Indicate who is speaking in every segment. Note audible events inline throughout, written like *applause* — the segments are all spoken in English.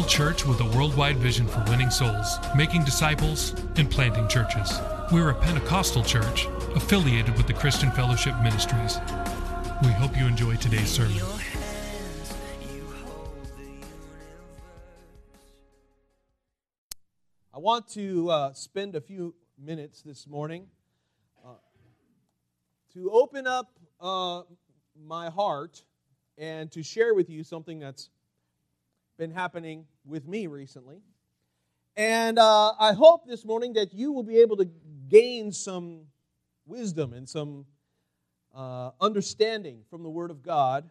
Speaker 1: Local church with a worldwide vision for winning souls, making disciples, and planting churches. We are a Pentecostal church affiliated with the Christian Fellowship Ministries. We hope you enjoy today's sermon.
Speaker 2: Your hands, You hold the universe.
Speaker 3: I want to uh, spend a few minutes this morning uh, to open up uh, my heart and to share with you something that's been happening with me recently. And uh, I hope this morning that you will be able to gain some wisdom and some uh, understanding from the Word of God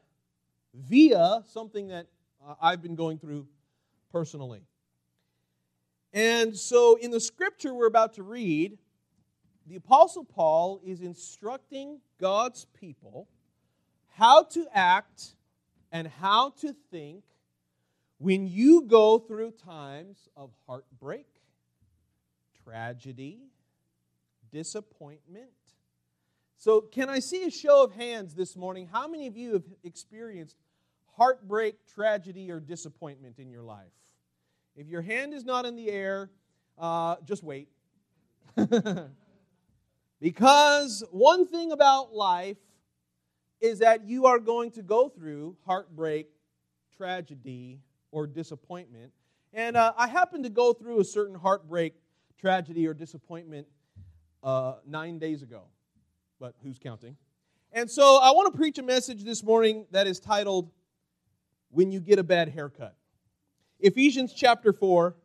Speaker 3: via something that uh, I've been going through personally. And so, in the scripture we're about to read, the Apostle Paul is instructing God's people how to act and how to think when you go through times of heartbreak, tragedy, disappointment. So, can I see a show of hands this morning? How many of you have experienced heartbreak, tragedy, or disappointment in your life? If your hand is not in the air, uh, just wait. *laughs* because one thing about life is that you are going to go through heartbreak, tragedy, or disappointment. And uh, I happened to go through a certain heartbreak, tragedy, or disappointment uh, nine days ago. But who's counting? And so I want to preach a message this morning that is titled, When You Get a Bad Haircut. Ephesians chapter 4,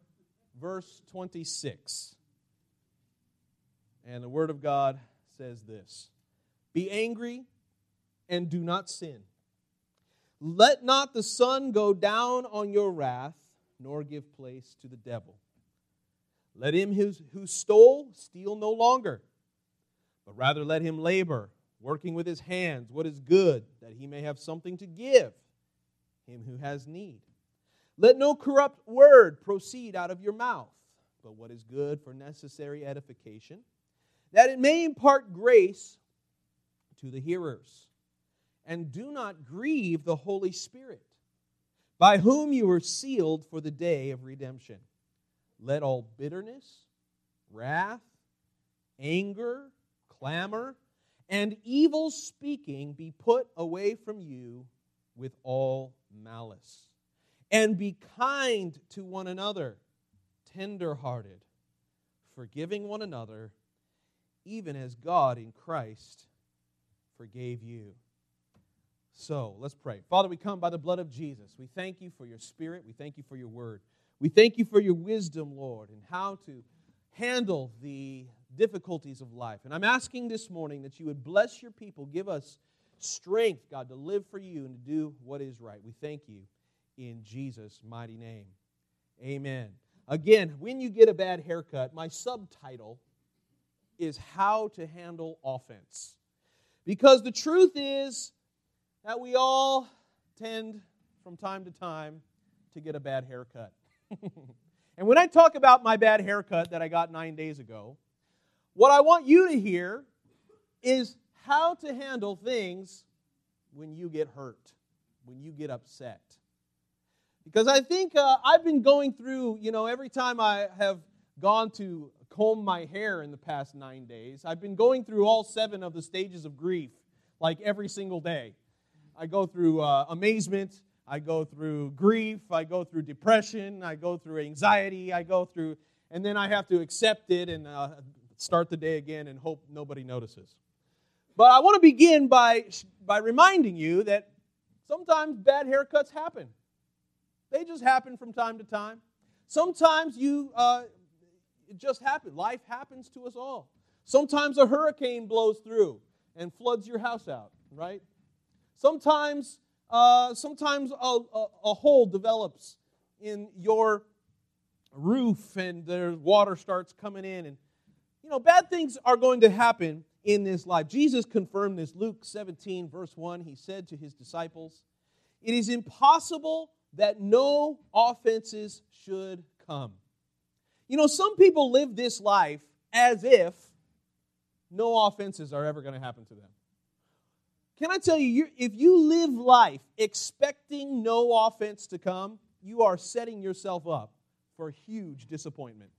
Speaker 3: verse 26. And the Word of God says this Be angry and do not sin. Let not the sun go down on your wrath, nor give place to the devil. Let him who, stole steal no longer, but rather let him labor, working with his hands what is good, that he may have something to give him who has need. Let no corrupt word proceed out of your mouth, but what is good for necessary edification, that it may impart grace to the hearers. And do not grieve the Holy Spirit, by whom you were sealed for the day of redemption. Let all bitterness, wrath, anger, clamor, and evil speaking be put away from you with all malice. And be kind to one another, tenderhearted, forgiving one another, even as God in Christ forgave you. So let's pray. Father, we come by the blood of Jesus. We thank you for your spirit. We thank you for your word. We thank you for your wisdom, Lord, and how to handle the difficulties of life. And I'm asking this morning that you would bless your people, give us strength, God, to live for you and to do what is right. We thank you in Jesus' mighty name. Amen. Again, when you get a bad haircut, my subtitle is How to Handle Offense. Because the truth is that we all tend from time to time to get a bad haircut. *laughs* and when I talk about my bad haircut that I got nine days ago, what I want you to hear is how to handle things when you get hurt, when you get upset. Because I think uh, I've been going through, you know, every time I have gone to comb my hair in the past nine days, I've been going through all seven of the stages of grief, like every single day. I go through uh, amazement, I go through grief, I go through depression, I go through anxiety, I go through, and then I have to accept it and uh, start the day again and hope nobody notices. But I want to begin by, by reminding you that sometimes bad haircuts happen. They just happen from time to time. Sometimes you, uh, it just happens. Life happens to us all. Sometimes a hurricane blows through and floods your house out, right? Sometimes, uh, sometimes a, a, a hole develops in your roof and the water starts coming in and you know bad things are going to happen in this life. Jesus confirmed this. Luke 17 verse 1 he said to his disciples it is impossible that no offenses should come. You know some people live this life as if no offenses are ever going to happen to them can i tell you if you live life expecting no offense to come you are setting yourself up for huge disappointment.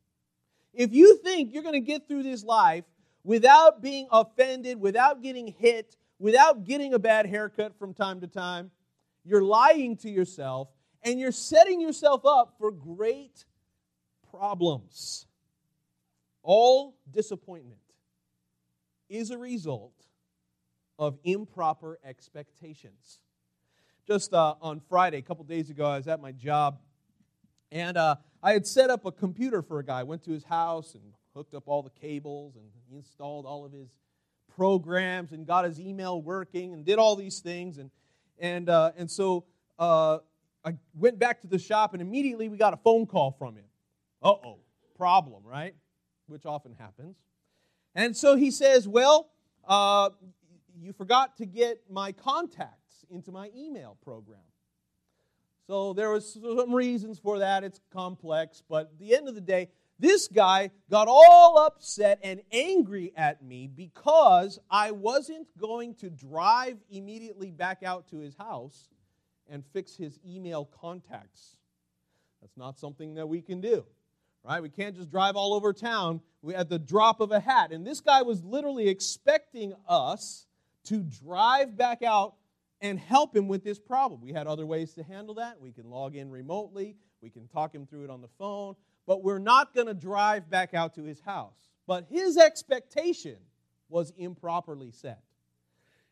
Speaker 3: If you think you're going to get through this life without being offended, without getting hit, without getting a bad haircut from time to time, you're lying to yourself and you're setting yourself up for great problems. All disappointment is a result of improper expectations. Just uh, on Friday, a couple days ago, I was at my job and uh, I had set up a computer for a guy. Went to his house and hooked up all the cables and installed all of his programs and got his email working and did all these things. And, and, uh, and so uh, I went back to the shop and immediately we got a phone call from him. Uh oh, problem, right? Which often happens. And so he says, Well, uh, you forgot to get my contacts into my email program. So there was some reasons for that. It's complex, but at the end of the day, this guy got all upset and angry at me because I wasn't going to drive immediately back out to his house and fix his email contacts. That's not something that we can do. Right? We can't just drive all over town at the drop of a hat. And this guy was literally expecting us to drive back out and help him with this problem. We had other ways to handle that. We can log in remotely, we can talk him through it on the phone, but we're not going to drive back out to his house. But his expectation was improperly set.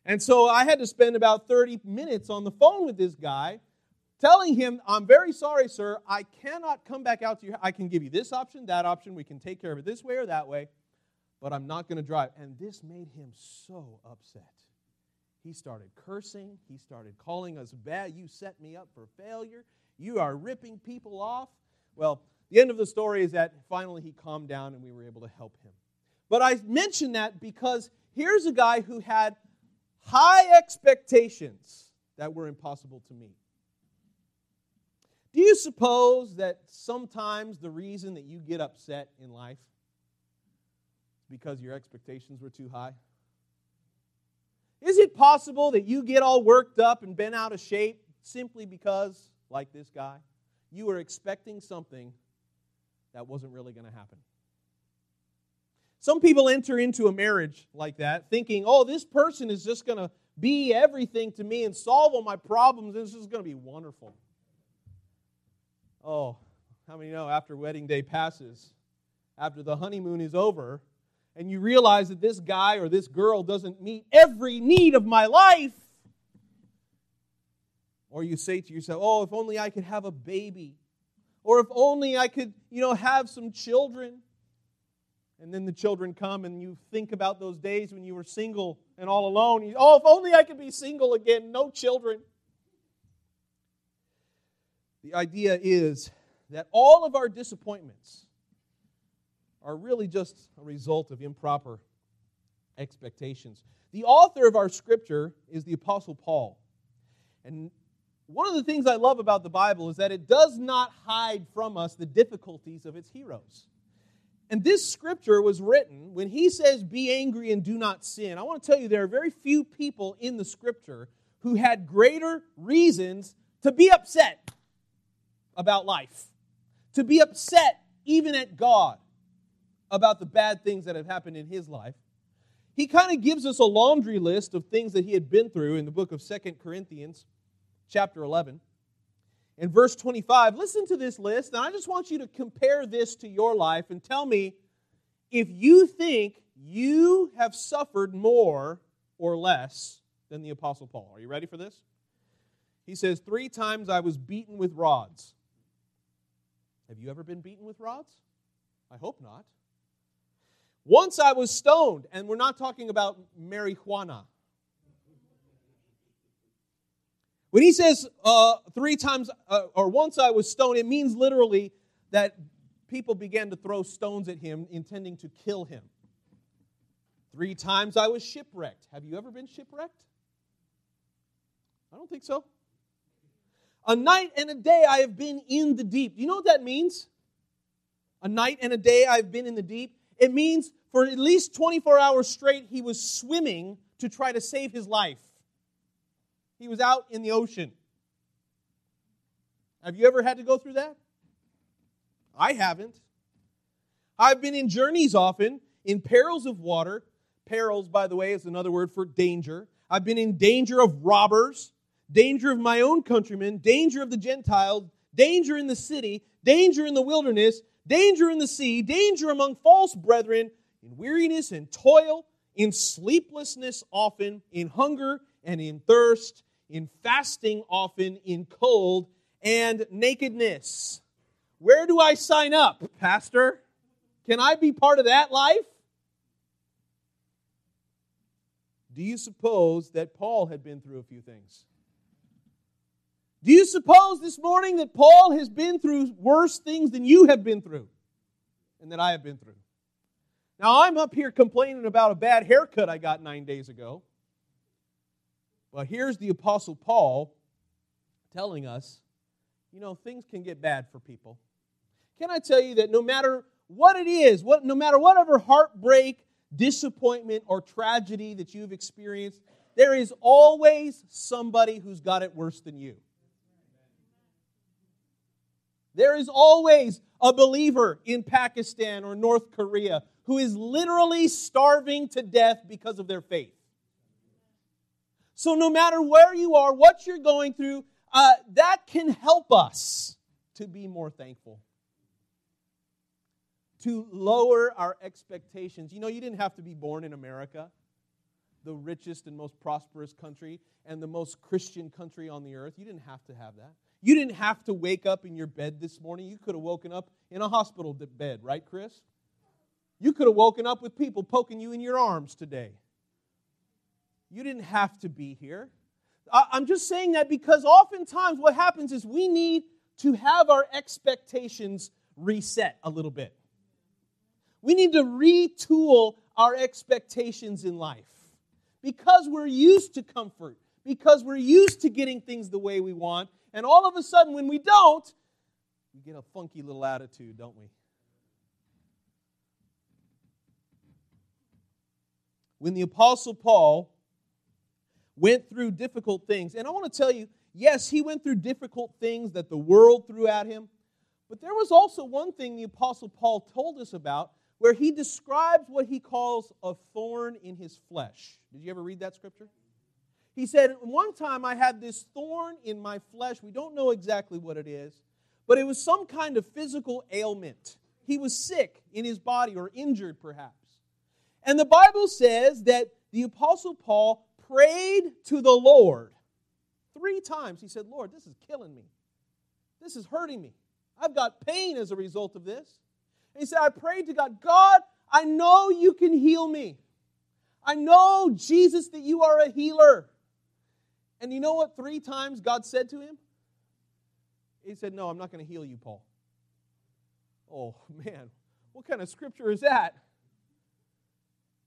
Speaker 3: And so I had to spend about 30 minutes on the phone with this guy telling him, I'm very sorry, sir. I cannot come back out to you. I can give you this option, that option. We can take care of it this way or that way, but I'm not going to drive. And this made him so upset. He started cursing. He started calling us bad. You set me up for failure. You are ripping people off. Well, the end of the story is that finally he calmed down and we were able to help him. But I mention that because here's a guy who had high expectations that were impossible to meet. Do you suppose that sometimes the reason that you get upset in life is because your expectations were too high? Is it possible that you get all worked up and bent out of shape simply because, like this guy, you were expecting something that wasn't really going to happen? Some people enter into a marriage like that thinking, oh, this person is just going to be everything to me and solve all my problems. This is going to be wonderful. Oh, how many know after wedding day passes, after the honeymoon is over, and you realize that this guy or this girl doesn't meet every need of my life? Or you say to yourself, oh, if only I could have a baby. Or if only I could, you know, have some children. And then the children come and you think about those days when you were single and all alone. You, oh, if only I could be single again, no children. The idea is that all of our disappointments are really just a result of improper expectations. The author of our scripture is the Apostle Paul. And one of the things I love about the Bible is that it does not hide from us the difficulties of its heroes. And this scripture was written when he says, Be angry and do not sin. I want to tell you, there are very few people in the scripture who had greater reasons to be upset about life, to be upset even at God about the bad things that have happened in his life. He kind of gives us a laundry list of things that he had been through in the book of Second Corinthians, chapter 11. In verse 25, listen to this list, and I just want you to compare this to your life and tell me if you think you have suffered more or less than the Apostle Paul. Are you ready for this? He says, Three times I was beaten with rods. Have you ever been beaten with rods? I hope not. Once I was stoned, and we're not talking about marijuana. When he says uh, three times uh, or once I was stoned, it means literally that people began to throw stones at him, intending to kill him. Three times I was shipwrecked. Have you ever been shipwrecked? I don't think so. A night and a day I have been in the deep. Do you know what that means? A night and a day I've been in the deep. It means for at least 24 hours straight he was swimming to try to save his life. He was out in the ocean. Have you ever had to go through that? I haven't. I've been in journeys often, in perils of water. Perils, by the way, is another word for danger. I've been in danger of robbers, danger of my own countrymen, danger of the Gentiles, danger in the city, danger in the wilderness, danger in the sea, danger among false brethren, in weariness and toil, in sleeplessness often, in hunger and in thirst, in fasting often, in cold and nakedness. Where do I sign up, Pastor? Can I be part of that life? Do you suppose that Paul had been through a few things? Do you suppose this morning that Paul has been through worse things than you have been through and that I have been through? Now, I'm up here complaining about a bad haircut I got nine days ago. Well, here's the Apostle Paul telling us, you know, things can get bad for people. Can I tell you that no matter what it is, what, no matter whatever heartbreak, disappointment, or tragedy that you've experienced, there is always somebody who's got it worse than you. There is always a believer in Pakistan or North Korea who is literally starving to death because of their faith. So, no matter where you are, what you're going through, uh, that can help us to be more thankful, to lower our expectations. You know, you didn't have to be born in America, the richest and most prosperous country and the most Christian country on the earth. You didn't have to have that. You didn't have to wake up in your bed this morning. You could have woken up in a hospital bed, right, Chris? You could have woken up with people poking you in your arms today. You didn't have to be here. I'm just saying that because oftentimes what happens is we need to have our expectations reset a little bit. We need to retool our expectations in life because we're used to comfort, because we're used to getting things the way we want, and all of a sudden, when we don't, we get a funky little attitude, don't we? When the Apostle Paul went through difficult things. And I want to tell you, yes, he went through difficult things that the world threw at him. But there was also one thing the Apostle Paul told us about where he describes what he calls a thorn in his flesh. Did you ever read that scripture? He said, One time I had this thorn in my flesh. We don't know exactly what it is, but it was some kind of physical ailment. He was sick in his body or injured perhaps. And the Bible says that the Apostle Paul prayed to the Lord three times. He said, Lord, this is killing me. This is hurting me. I've got pain as a result of this. And he said, I prayed to God, God, I know you can heal me. I know, Jesus, that you are a healer. And you know what three times God said to him? He said, No, I'm not going to heal you, Paul. Oh, man, what kind of scripture is that?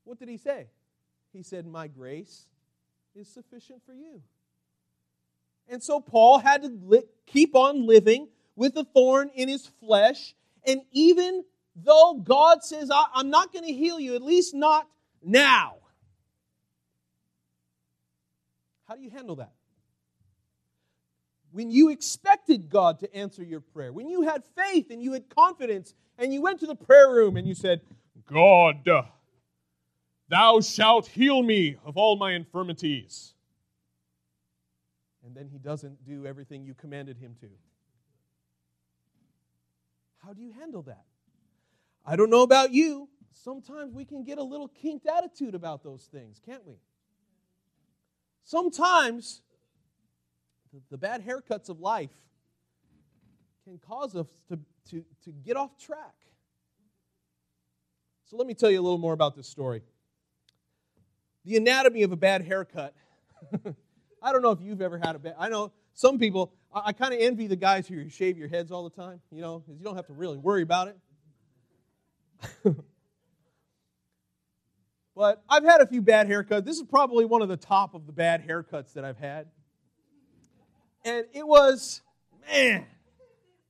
Speaker 3: What did he say? He said, My grace is sufficient for you. And so Paul had to li- keep on living with a thorn in his flesh. And even though God says, I- am not going to heal you, at least not now. How do you handle that? When you expected God to answer your prayer, when you had faith and you had confidence, and you went to the prayer room and you said, God, Thou shalt heal me of all my infirmities. And then he doesn't do everything you commanded him to. How do you handle that? I don't know about you. Sometimes we can get a little kinked attitude about those things, can't we? Sometimes the bad haircuts of life can cause us to, to, to get off track. So let me tell you a little more about this story. The anatomy of a bad haircut *laughs* I don't know if you've ever had a bad. I know some people. I, I kind of envy the guys who shave your heads all the time. You know, because you don't have to really worry about it. *laughs* but I've had a few bad haircuts. This is probably one of the top of the bad haircuts that I've had. And it was, man,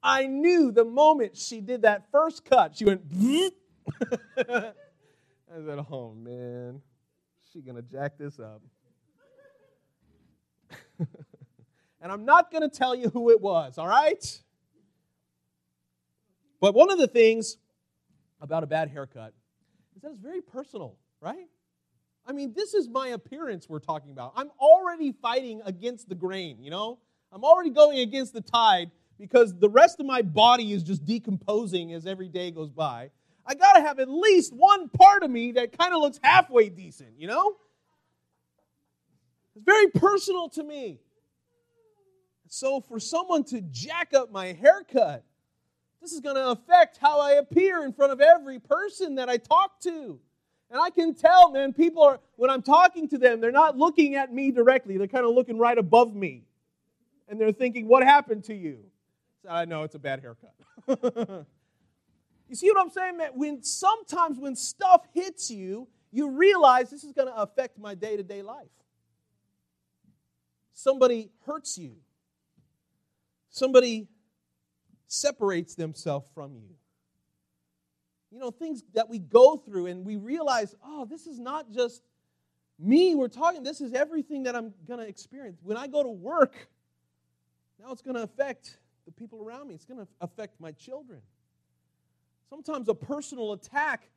Speaker 3: I knew the moment she did that first cut, she went. *laughs* I said, "Oh man, she gonna jack this up." *laughs* and I'm not gonna tell you who it was. All right. But one of the things about a bad haircut is that it's very personal, right? I mean, this is my appearance we're talking about. I'm already fighting against the grain, you know? I'm already going against the tide because the rest of my body is just decomposing as every day goes by. I got to have at least one part of me that kind of looks halfway decent, you know? It's very personal to me. So for someone to jack up my haircut, this is going to affect how I appear in front of every person that I talk to. And I can tell, man, people are, when I'm talking to them, they're not looking at me directly. They're kind of looking right above me. And they're thinking, what happened to you? I know it's a bad haircut. *laughs* you see what I'm saying, man? When sometimes when stuff hits you, you realize this is going to affect my day to day life. Somebody hurts you. Somebody separates themselves from you. You know, things that we go through and we realize, oh, this is not just me we're talking, this is everything that I'm going to experience. When I go to work, now it's going to affect the people around me, it's going to affect my children. Sometimes a personal attack,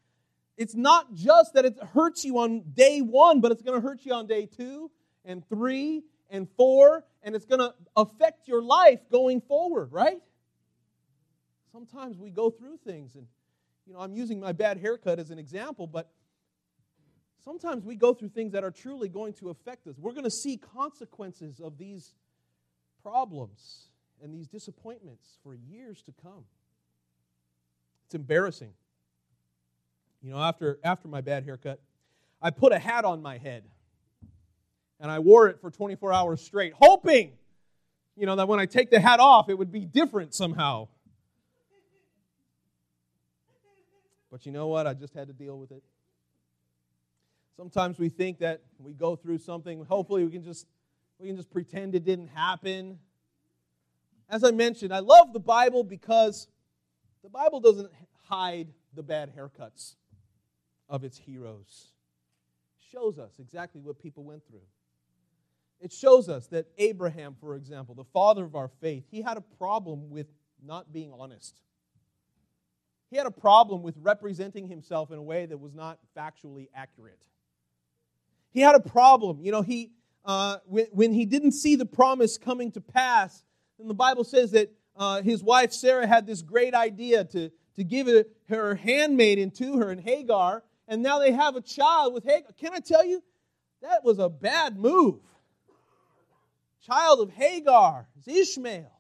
Speaker 3: it's not just that it hurts you on day one, but it's going to hurt you on day two and three and four, and it's going to affect your life going forward, right? Sometimes we go through things, and you know, I'm using my bad haircut as an example, but sometimes we go through things that are truly going to affect us. We're going to see consequences of these problems and these disappointments for years to come. It's embarrassing. You know, after, after my bad haircut, I put a hat on my head and I wore it for 24 hours straight, hoping, you know, that when I take the hat off, it would be different somehow. But you know what? I just had to deal with it. Sometimes we think that we go through something, hopefully we can just we can just pretend it didn't happen. As I mentioned, I love the Bible because the Bible doesn't hide the bad haircuts of its heroes. It shows us exactly what people went through. It shows us that Abraham, for example, the father of our faith, he had a problem with not being honest. He had a problem with representing himself in a way that was not factually accurate. He had a problem. You know, he, uh, when, when, he didn't see the promise coming to pass, then the Bible says that uh, his wife Sarah had this great idea to, to give it, her handmaiden to her and Hagar, and now they have a child with Hagar. Can I tell you, that was a bad move. Child of Hagar is Ishmael.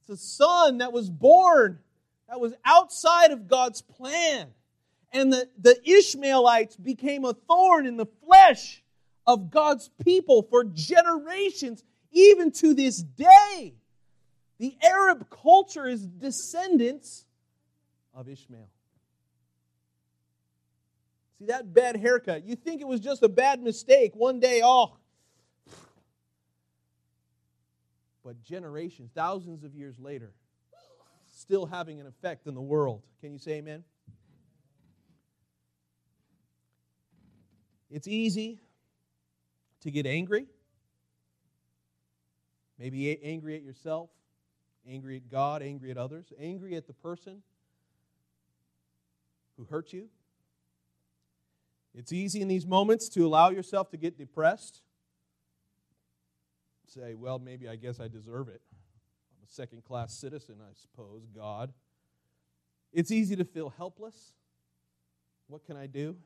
Speaker 3: It's a son that was born that was outside of God's plan. And the, the Ishmaelites became a thorn in the flesh of God's people for generations, even to this day. The Arab culture is descendants of Ishmael. See that bad haircut. You think it was just a bad mistake. One day, oh. But generations, thousands of years later, still having an effect in the world. Can you say amen? It's easy to get angry. Maybe angry at yourself, angry at God, angry at others, angry at the person who hurt you. It's easy in these moments to allow yourself to get depressed. Say, well, maybe I guess I deserve it second class citizen, I suppose, God. It's easy to feel helpless. What can I do?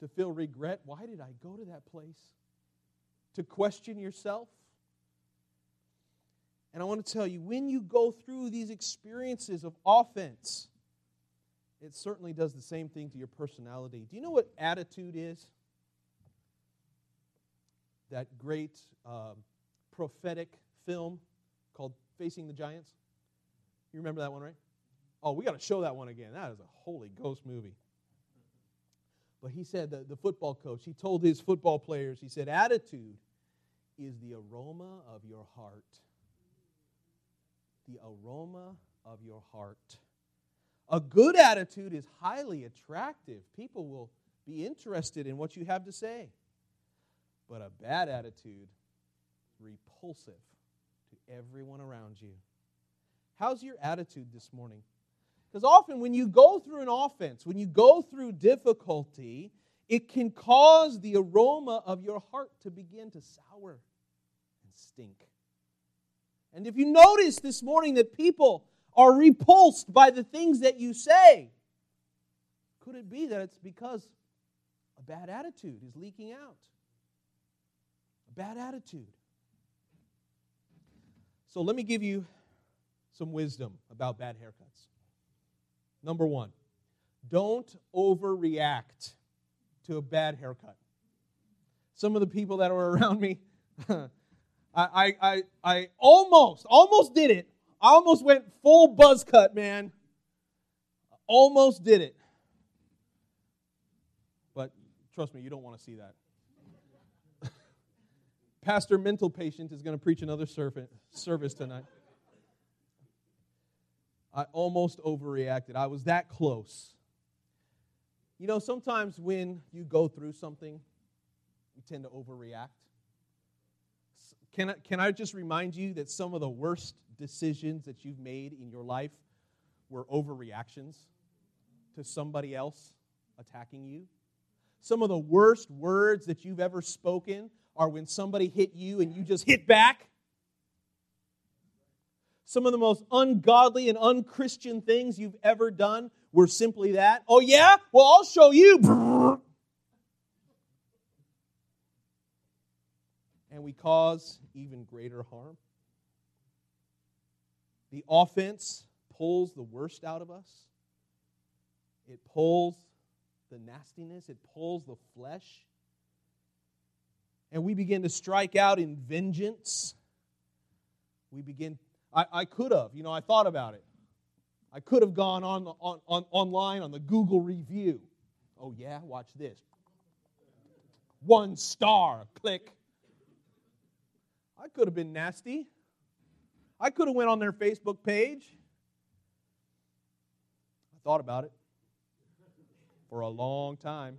Speaker 3: To feel regret. Why did I go to that place? To question yourself. And I want to tell you, when you go through these experiences of offense, it certainly does the same thing to your personality. Do you know what attitude is? that great um, prophetic film called Facing the Giants? You remember that one, right? Oh, we got to show that one again. That is a Holy Ghost movie. But he said, the, the football coach, he told his football players, he said, attitude is the aroma of your heart. The aroma of your heart. A good attitude is highly attractive. People will be interested in what you have to say. But a bad attitude repulsive everyone around you. How's your attitude this morning? Because often when you go through an offense, when you go through difficulty, it can cause the aroma of your heart to begin to sour and stink. And if you notice this morning that people are repulsed by the things that you say, could it be that it's because a bad attitude is leaking out? A bad attitude. So let me give you some wisdom about bad haircuts. Number one, don't overreact to a bad haircut. Some of the people that were *laughs* around me, *laughs* I, I, I, I almost, almost did it. I almost went full buzz cut, man. Almost did it. But trust me, you don't want to see that. Pastor Mental Patient is going to preach another service tonight. I almost overreacted. I was that close. You know, sometimes when you go through something, you tend to overreact. Can I, can I just remind you that some of the worst decisions that you've made in your life were overreactions to somebody else attacking you? Some of the worst words that you've ever spoken are when somebody hit you and you just hit back. Some of the most ungodly and unchristian things you've ever done were simply that. Oh, yeah? Well, I'll show you. And we cause even greater harm. The offense pulls the worst out of us, it pulls the nastiness, it pulls the flesh. And we begin to strike out in vengeance. We begin I, I could have, you know, I thought about it. I could have gone on, on, on online on the Google review. Oh, yeah, watch this. One star, click. I could have been nasty. I could have went on their Facebook page. I thought about it for a long time.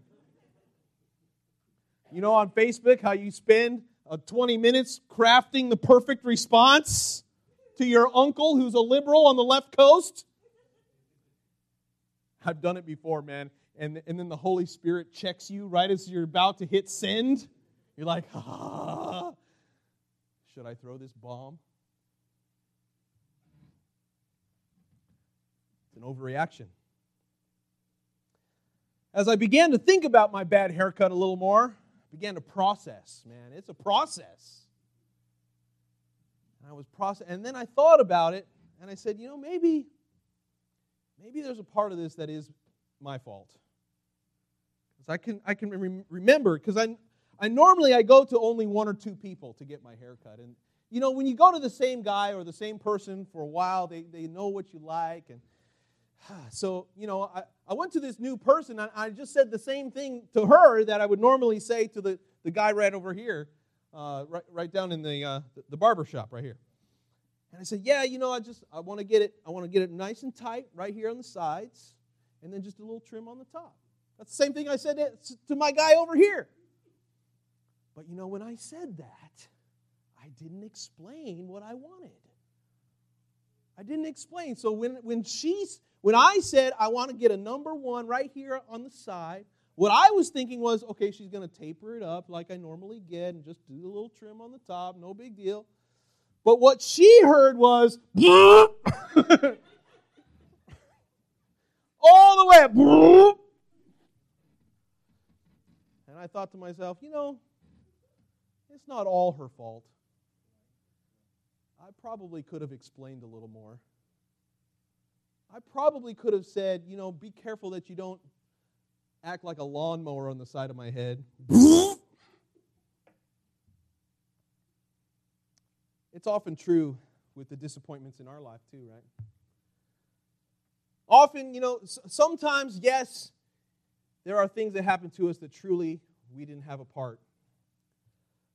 Speaker 3: You know on Facebook how you spend uh, 20 minutes crafting the perfect response? to your uncle who's a liberal on the left coast? I've done it before, man. And, and then the Holy Spirit checks you right as you're about to hit send. You're like, ah, *laughs* should I throw this bomb? It's an overreaction. As I began to think about my bad haircut a little more, began to process, man. It's a process. And I was process, and then I thought about it, and I said, you know, maybe, maybe there's a part of this that is my fault. Because I can, I can rem- remember, because I, I normally I go to only one or two people to get my hair cut, and you know, when you go to the same guy or the same person for a while, they, they know what you like, and *sighs* so you know, I, I went to this new person, and I just said the same thing to her that I would normally say to the, the guy right over here uh, right, right down in the, uh, the barber shop right here. And I said, yeah, you know, I just, I want to get it, I want to get it nice and tight right here on the sides, and then just a little trim on the top. That's the same thing I said to, my guy over here. But you know, when I said that, I didn't explain what I wanted. I didn't explain. So when, when she's, when I said I want to get a number one right here on the side, what I was thinking was, okay, she's going to taper it up like I normally get and just do a little trim on the top, no big deal. But what she heard was, *laughs* all the way up. And I thought to myself, you know, it's not all her fault. I probably could have explained a little more. I probably could have said, you know, be careful that you don't act like a lawnmower on the side of my head. It's often true with the disappointments in our life, too, right? Often, you know, sometimes, yes, there are things that happen to us that truly we didn't have a part.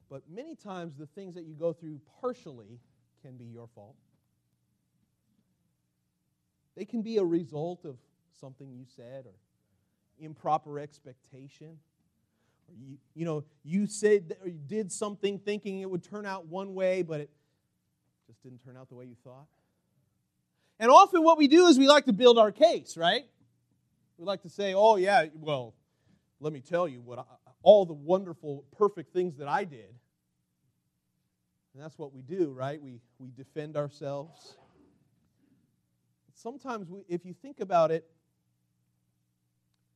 Speaker 3: But many times, the things that you go through partially can be your fault. They can be a result of something you said or improper expectation. Or you, you know, you said or you did something thinking it would turn out one way, but it just didn't turn out the way you thought. And often what we do is we like to build our case, right? We like to say, "Oh yeah, well, let me tell you what I, all the wonderful, perfect things that I did." And that's what we do, right? We we defend ourselves. Sometimes we, if you think about it,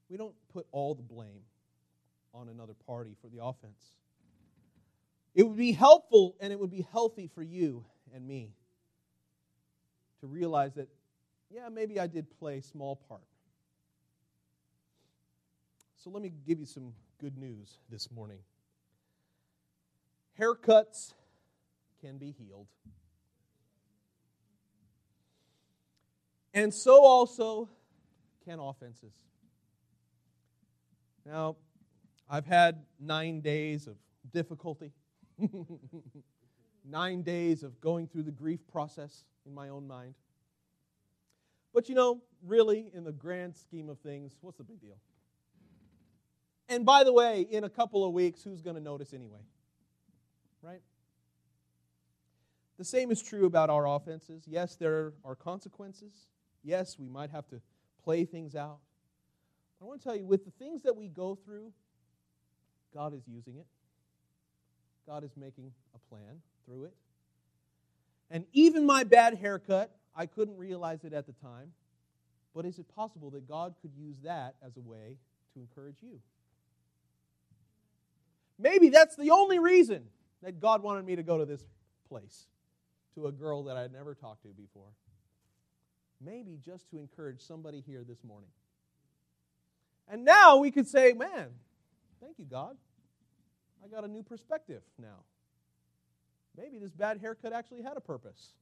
Speaker 3: we don't put all the blame on another party for the offense. It would be helpful and it would be healthy for you and me to realize that, yeah, maybe I did play a small part. So let me give you some good news this morning. Haircuts can be healed. And so also can offenses. Now, I've had nine days of difficulty, *laughs* nine days of going through the grief process in my own mind. But you know, really, in the grand scheme of things, what's the big deal? And by the way, in a couple of weeks, who's going to notice anyway? Right? The same is true about our offenses. Yes, there are consequences. Yes, we might have to play things out. I want to tell you, with the things that we go through, God is using it. God is making a plan through it. And even my bad haircut, I couldn't realize it at the time. But is it possible that God could use that as a way to encourage you? Maybe that's the only reason that God wanted me to go to this place, to a girl that I'd never talked to before. Maybe just to encourage somebody here this morning. And now we could say, man, thank you, God. I got a new perspective now. Maybe this bad haircut actually had a purpose.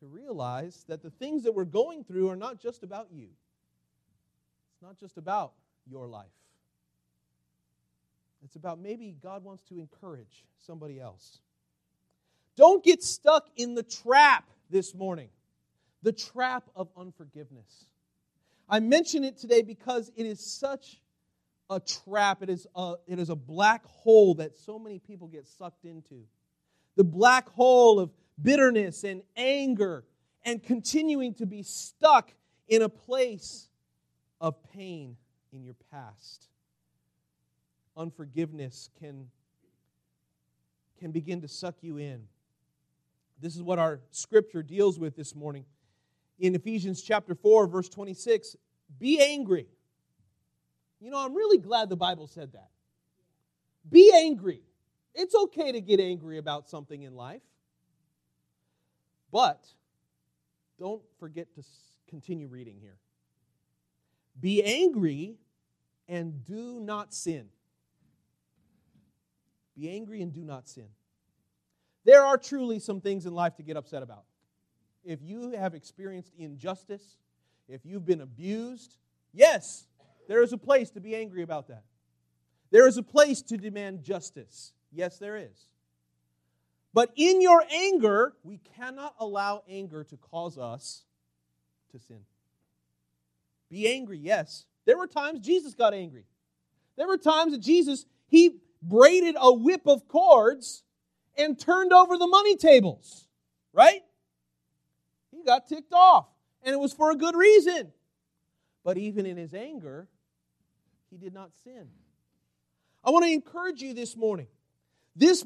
Speaker 3: To realize that the things that we're going through are not just about you, it's not just about your life. It's about maybe God wants to encourage somebody else. Don't get stuck in the trap this morning the trap of unforgiveness. I mention it today because it is such a trap. It is a, it is a black hole that so many people get sucked into. The black hole of bitterness and anger and continuing to be stuck in a place of pain in your past. Unforgiveness can, can begin to suck you in. This is what our scripture deals with this morning. In Ephesians chapter 4, verse 26, be angry. You know, I'm really glad the Bible said that. Be angry. It's okay to get angry about something in life. But don't forget to continue reading here. Be angry and do not sin. Be angry and do not sin. There are truly some things in life to get upset about. If you have experienced injustice, if you've been abused, yes, there is a place to be angry about that. There is a place to demand justice. Yes, there is. But in your anger, we cannot allow anger to cause us to sin. Be angry, yes. There were times Jesus got angry. There were times that Jesus, he braided a whip of cords and turned over the money tables, right? Got ticked off, and it was for a good reason. But even in his anger, he did not sin. I want to encourage you this morning. This,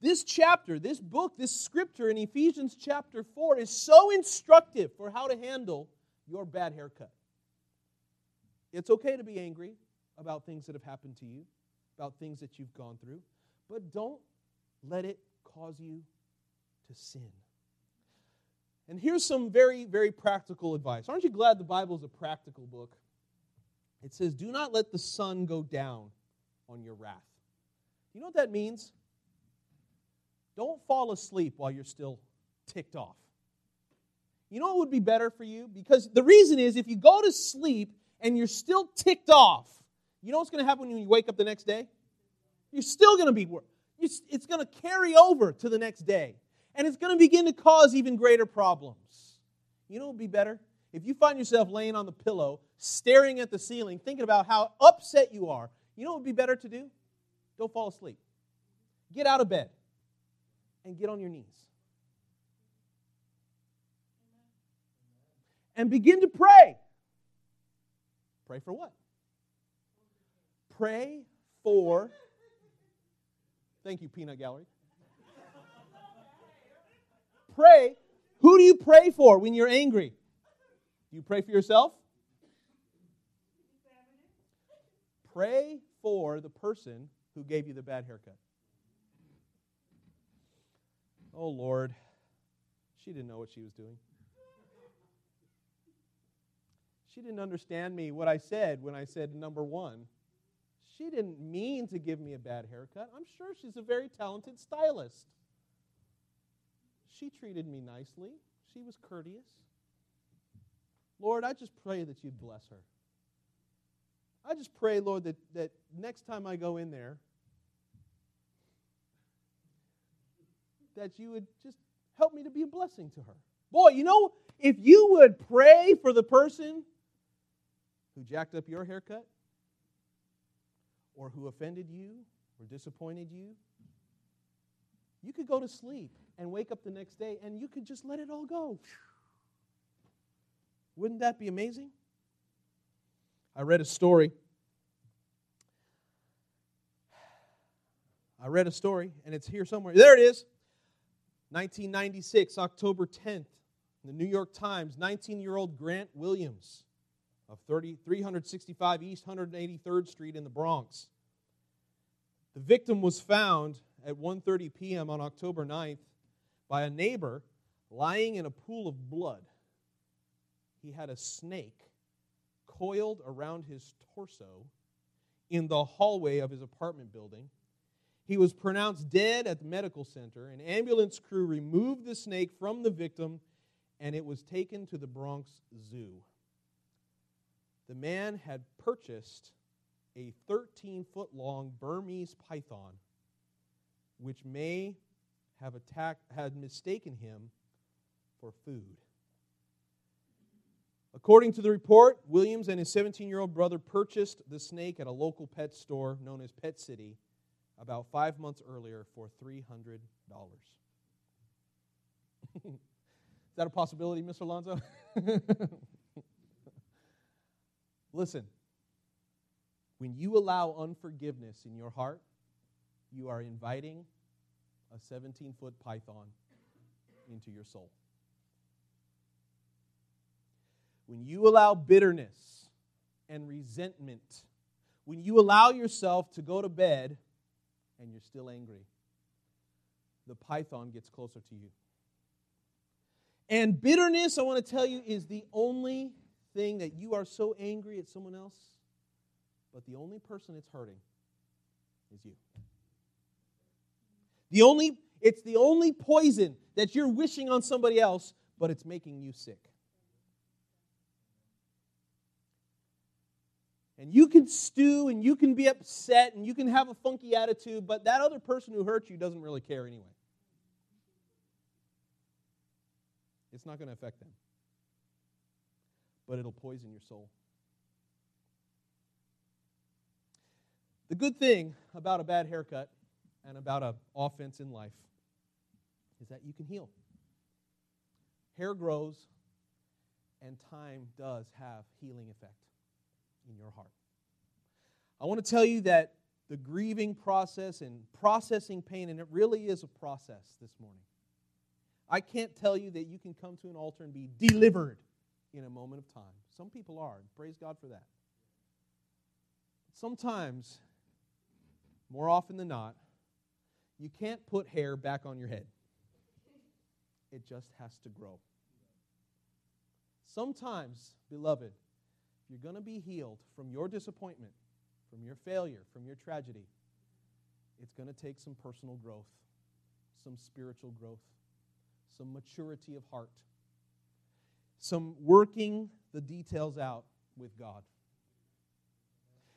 Speaker 3: this chapter, this book, this scripture in Ephesians chapter 4 is so instructive for how to handle your bad haircut. It's okay to be angry about things that have happened to you, about things that you've gone through, but don't let it cause you to sin. And here's some very, very practical advice. Aren't you glad the Bible is a practical book? It says, Do not let the sun go down on your wrath. You know what that means? don't fall asleep while you're still ticked off. You know what would be better for you? Because the reason is if you go to sleep and you're still ticked off, you know what's going to happen when you wake up the next day? You're still going to be, it's going to carry over to the next day. And it's going to begin to cause even greater problems. You know what would be better? If you find yourself laying on the pillow, staring at the ceiling, thinking about how upset you are, you know what would be better to do? Don't fall asleep. Get out of bed and get on your knees. And begin to pray. Pray for what? Pray for. Thank you, Peanut Gallery. Pray. Who do you pray for when you're angry? Do you pray for yourself? Pray for the person who gave you the bad haircut. Oh, Lord. She didn't know what she was doing. She didn't understand me, what I said when I said number one. She didn't mean to give me a bad haircut. I'm sure she's a very talented stylist. She treated me nicely, she was courteous. Lord, I just pray that you'd bless her. I just pray, Lord, that, that next time I go in there, that you would just help me to be a blessing to her. Boy, you know, if you would pray for the person who jacked up your haircut, or who offended you, or disappointed you, you could go to sleep and wake up the next day and you could just let it all go. Wouldn't that be amazing? I read a story. I read a story, and it's here somewhere. There it is. 1996, October 10th, the New York Times, 19 year old Grant Williams of 30, 365 East 183rd Street in the Bronx. The victim was found at 1:30 p.m. on October 9th by a neighbor lying in a pool of blood. He had a snake coiled around his torso in the hallway of his apartment building. He was pronounced dead at the medical center. An ambulance crew removed the snake from the victim and it was taken to the Bronx Zoo the man had purchased a 13 foot long Burmese python, which may have attacked, had mistaken him for food. According to the report, Williams and his 17 year old brother purchased the snake at a local pet store known as Pet City about five months earlier for $300. *laughs* Is that a possibility, Mr. Alonzo? *laughs* Listen, when you allow unforgiveness in your heart, you are inviting a 17 foot python into your soul. When you allow bitterness and resentment, when you allow yourself to go to bed and you're still angry, the python gets closer to you. And bitterness, I want to tell you, is the only thing that you are so angry at someone else, but the only person it's hurting is you. The only it's the only poison that you're wishing on somebody else, but it's making you sick. And you can stew and you can be upset and you can have a funky attitude, but that other person who hurt you doesn't really care anyway. It's not going to affect them but it'll poison your soul. The good thing about a bad haircut and about an offense in life is that you can heal. Hair grows, and time does have healing effect in your heart. I want to tell you that the grieving process and processing pain, and it really is a process this morning. I can't tell you that you can come to an altar and be delivered in a moment of time. Some people are. Praise God for that. Sometimes, more often than not, you can't put hair back on your head. It just has to grow. Sometimes, beloved, you're going to be healed from your disappointment, from your failure, from your tragedy, it's going to take some personal growth, some spiritual growth, some maturity of heart, some working the details out with God.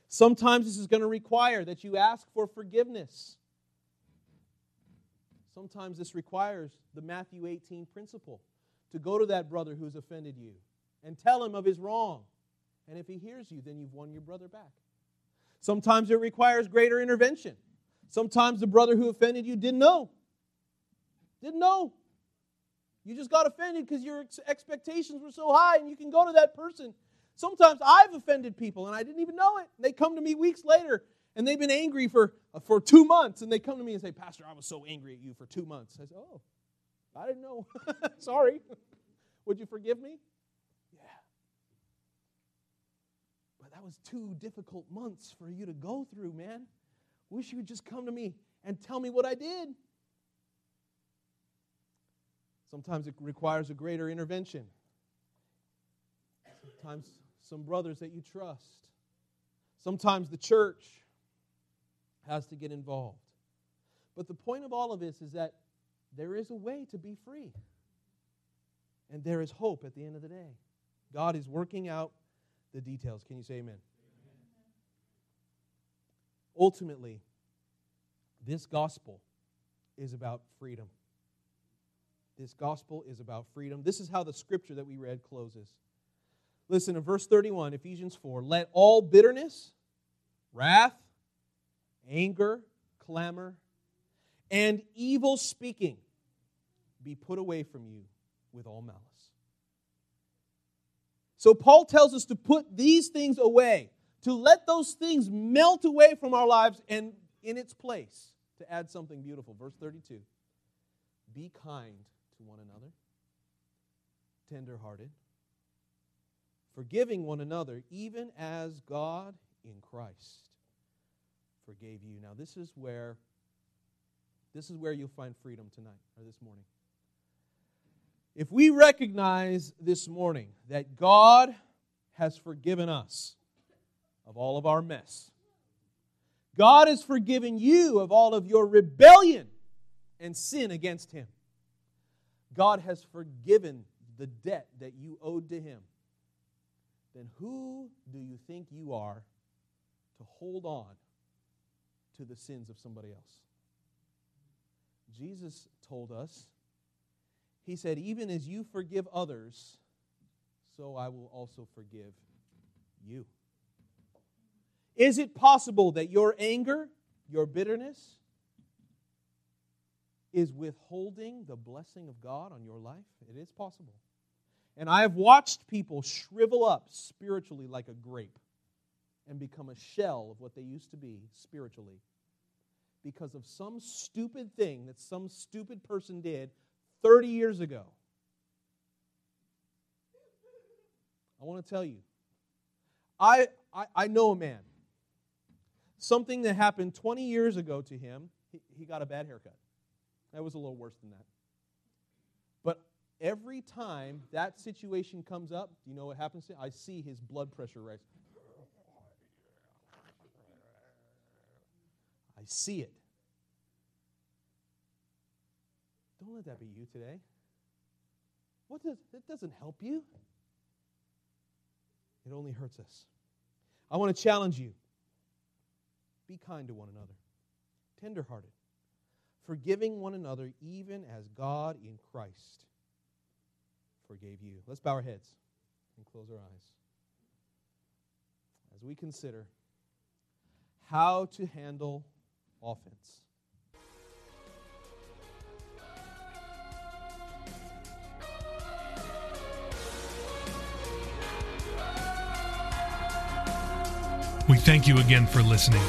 Speaker 3: Sometimes this is going to require that you ask for forgiveness. Sometimes this requires the Matthew 18 principle to go to that brother who's offended you and tell him of his wrong. And if he hears you, then you've won your brother back. Sometimes it requires greater intervention. Sometimes the brother who offended you didn't know. Didn't know. You just got offended because your ex- expectations were so high, and you can go to that person. Sometimes I've offended people and I didn't even know it. They come to me weeks later and they've been angry for, uh, for two months, and they come to me and say, Pastor, I was so angry at you for two months. I say, Oh, I didn't know. *laughs* Sorry. Would you forgive me? Yeah. But that was two difficult months for you to go through, man. Wish you would just come to me and tell me what I did. Sometimes it requires a greater intervention. Sometimes some brothers that you trust. Sometimes the church has to get involved. But the point of all of this is that there is a way to be free. And there is hope at the end of the day. God is working out the details. Can you say amen? amen? Ultimately, this gospel is about freedom. This gospel is about freedom. This is how the scripture that we read closes. Listen, in verse 31, Ephesians 4 let all bitterness, wrath, anger, clamor, and evil speaking be put away from you with all malice. So, Paul tells us to put these things away, to let those things melt away from our lives and in its place to add something beautiful. Verse 32 Be kind to one another, tenderhearted, forgiving one another, even as God in Christ forgave you. Now, this is where. This is where you'll find freedom tonight or this morning. If we recognize this morning that God has forgiven us of all of our mess, God has forgiven you of all of your rebellion and sin against Him. God has forgiven the debt that you owed to Him. Then who do you think you are to hold on to the sins of somebody else? Jesus told us, He said, Even as you forgive others, so I will also forgive you. Is it possible that your anger, your bitterness, is withholding the blessing of God on your life? It is possible. And I have watched people shrivel up spiritually like a grape and become a shell of what they used to be spiritually because of some stupid thing that some stupid person did 30 years ago. I want to tell you, I, I, I know a man something that happened 20 years ago to him, he, he got a bad haircut. That was a little worse than that. But every time that situation comes up, you know what happens to him? I see his blood pressure rise. See it. Don't let that be you today. What does that doesn't help you? It only hurts us. I want to challenge you. Be kind to one another, tenderhearted, forgiving one another, even as God in Christ forgave you. Let's bow our heads and close our eyes as we consider how to handle offense.
Speaker 1: We thank you again for listening.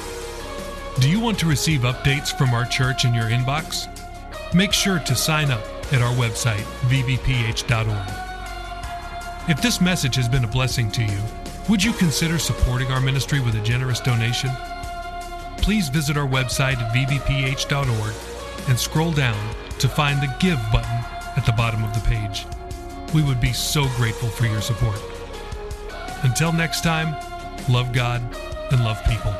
Speaker 1: Do you want to receive updates from our church in your inbox? Make sure to sign up at our website, vbph.org. If this message has been a blessing to you, would you consider supporting our ministry with a generous donation? Please visit our website at vbph.org and scroll down to find the Give button at the bottom of the page. We would be so grateful for your support. Until next time, love God and love people.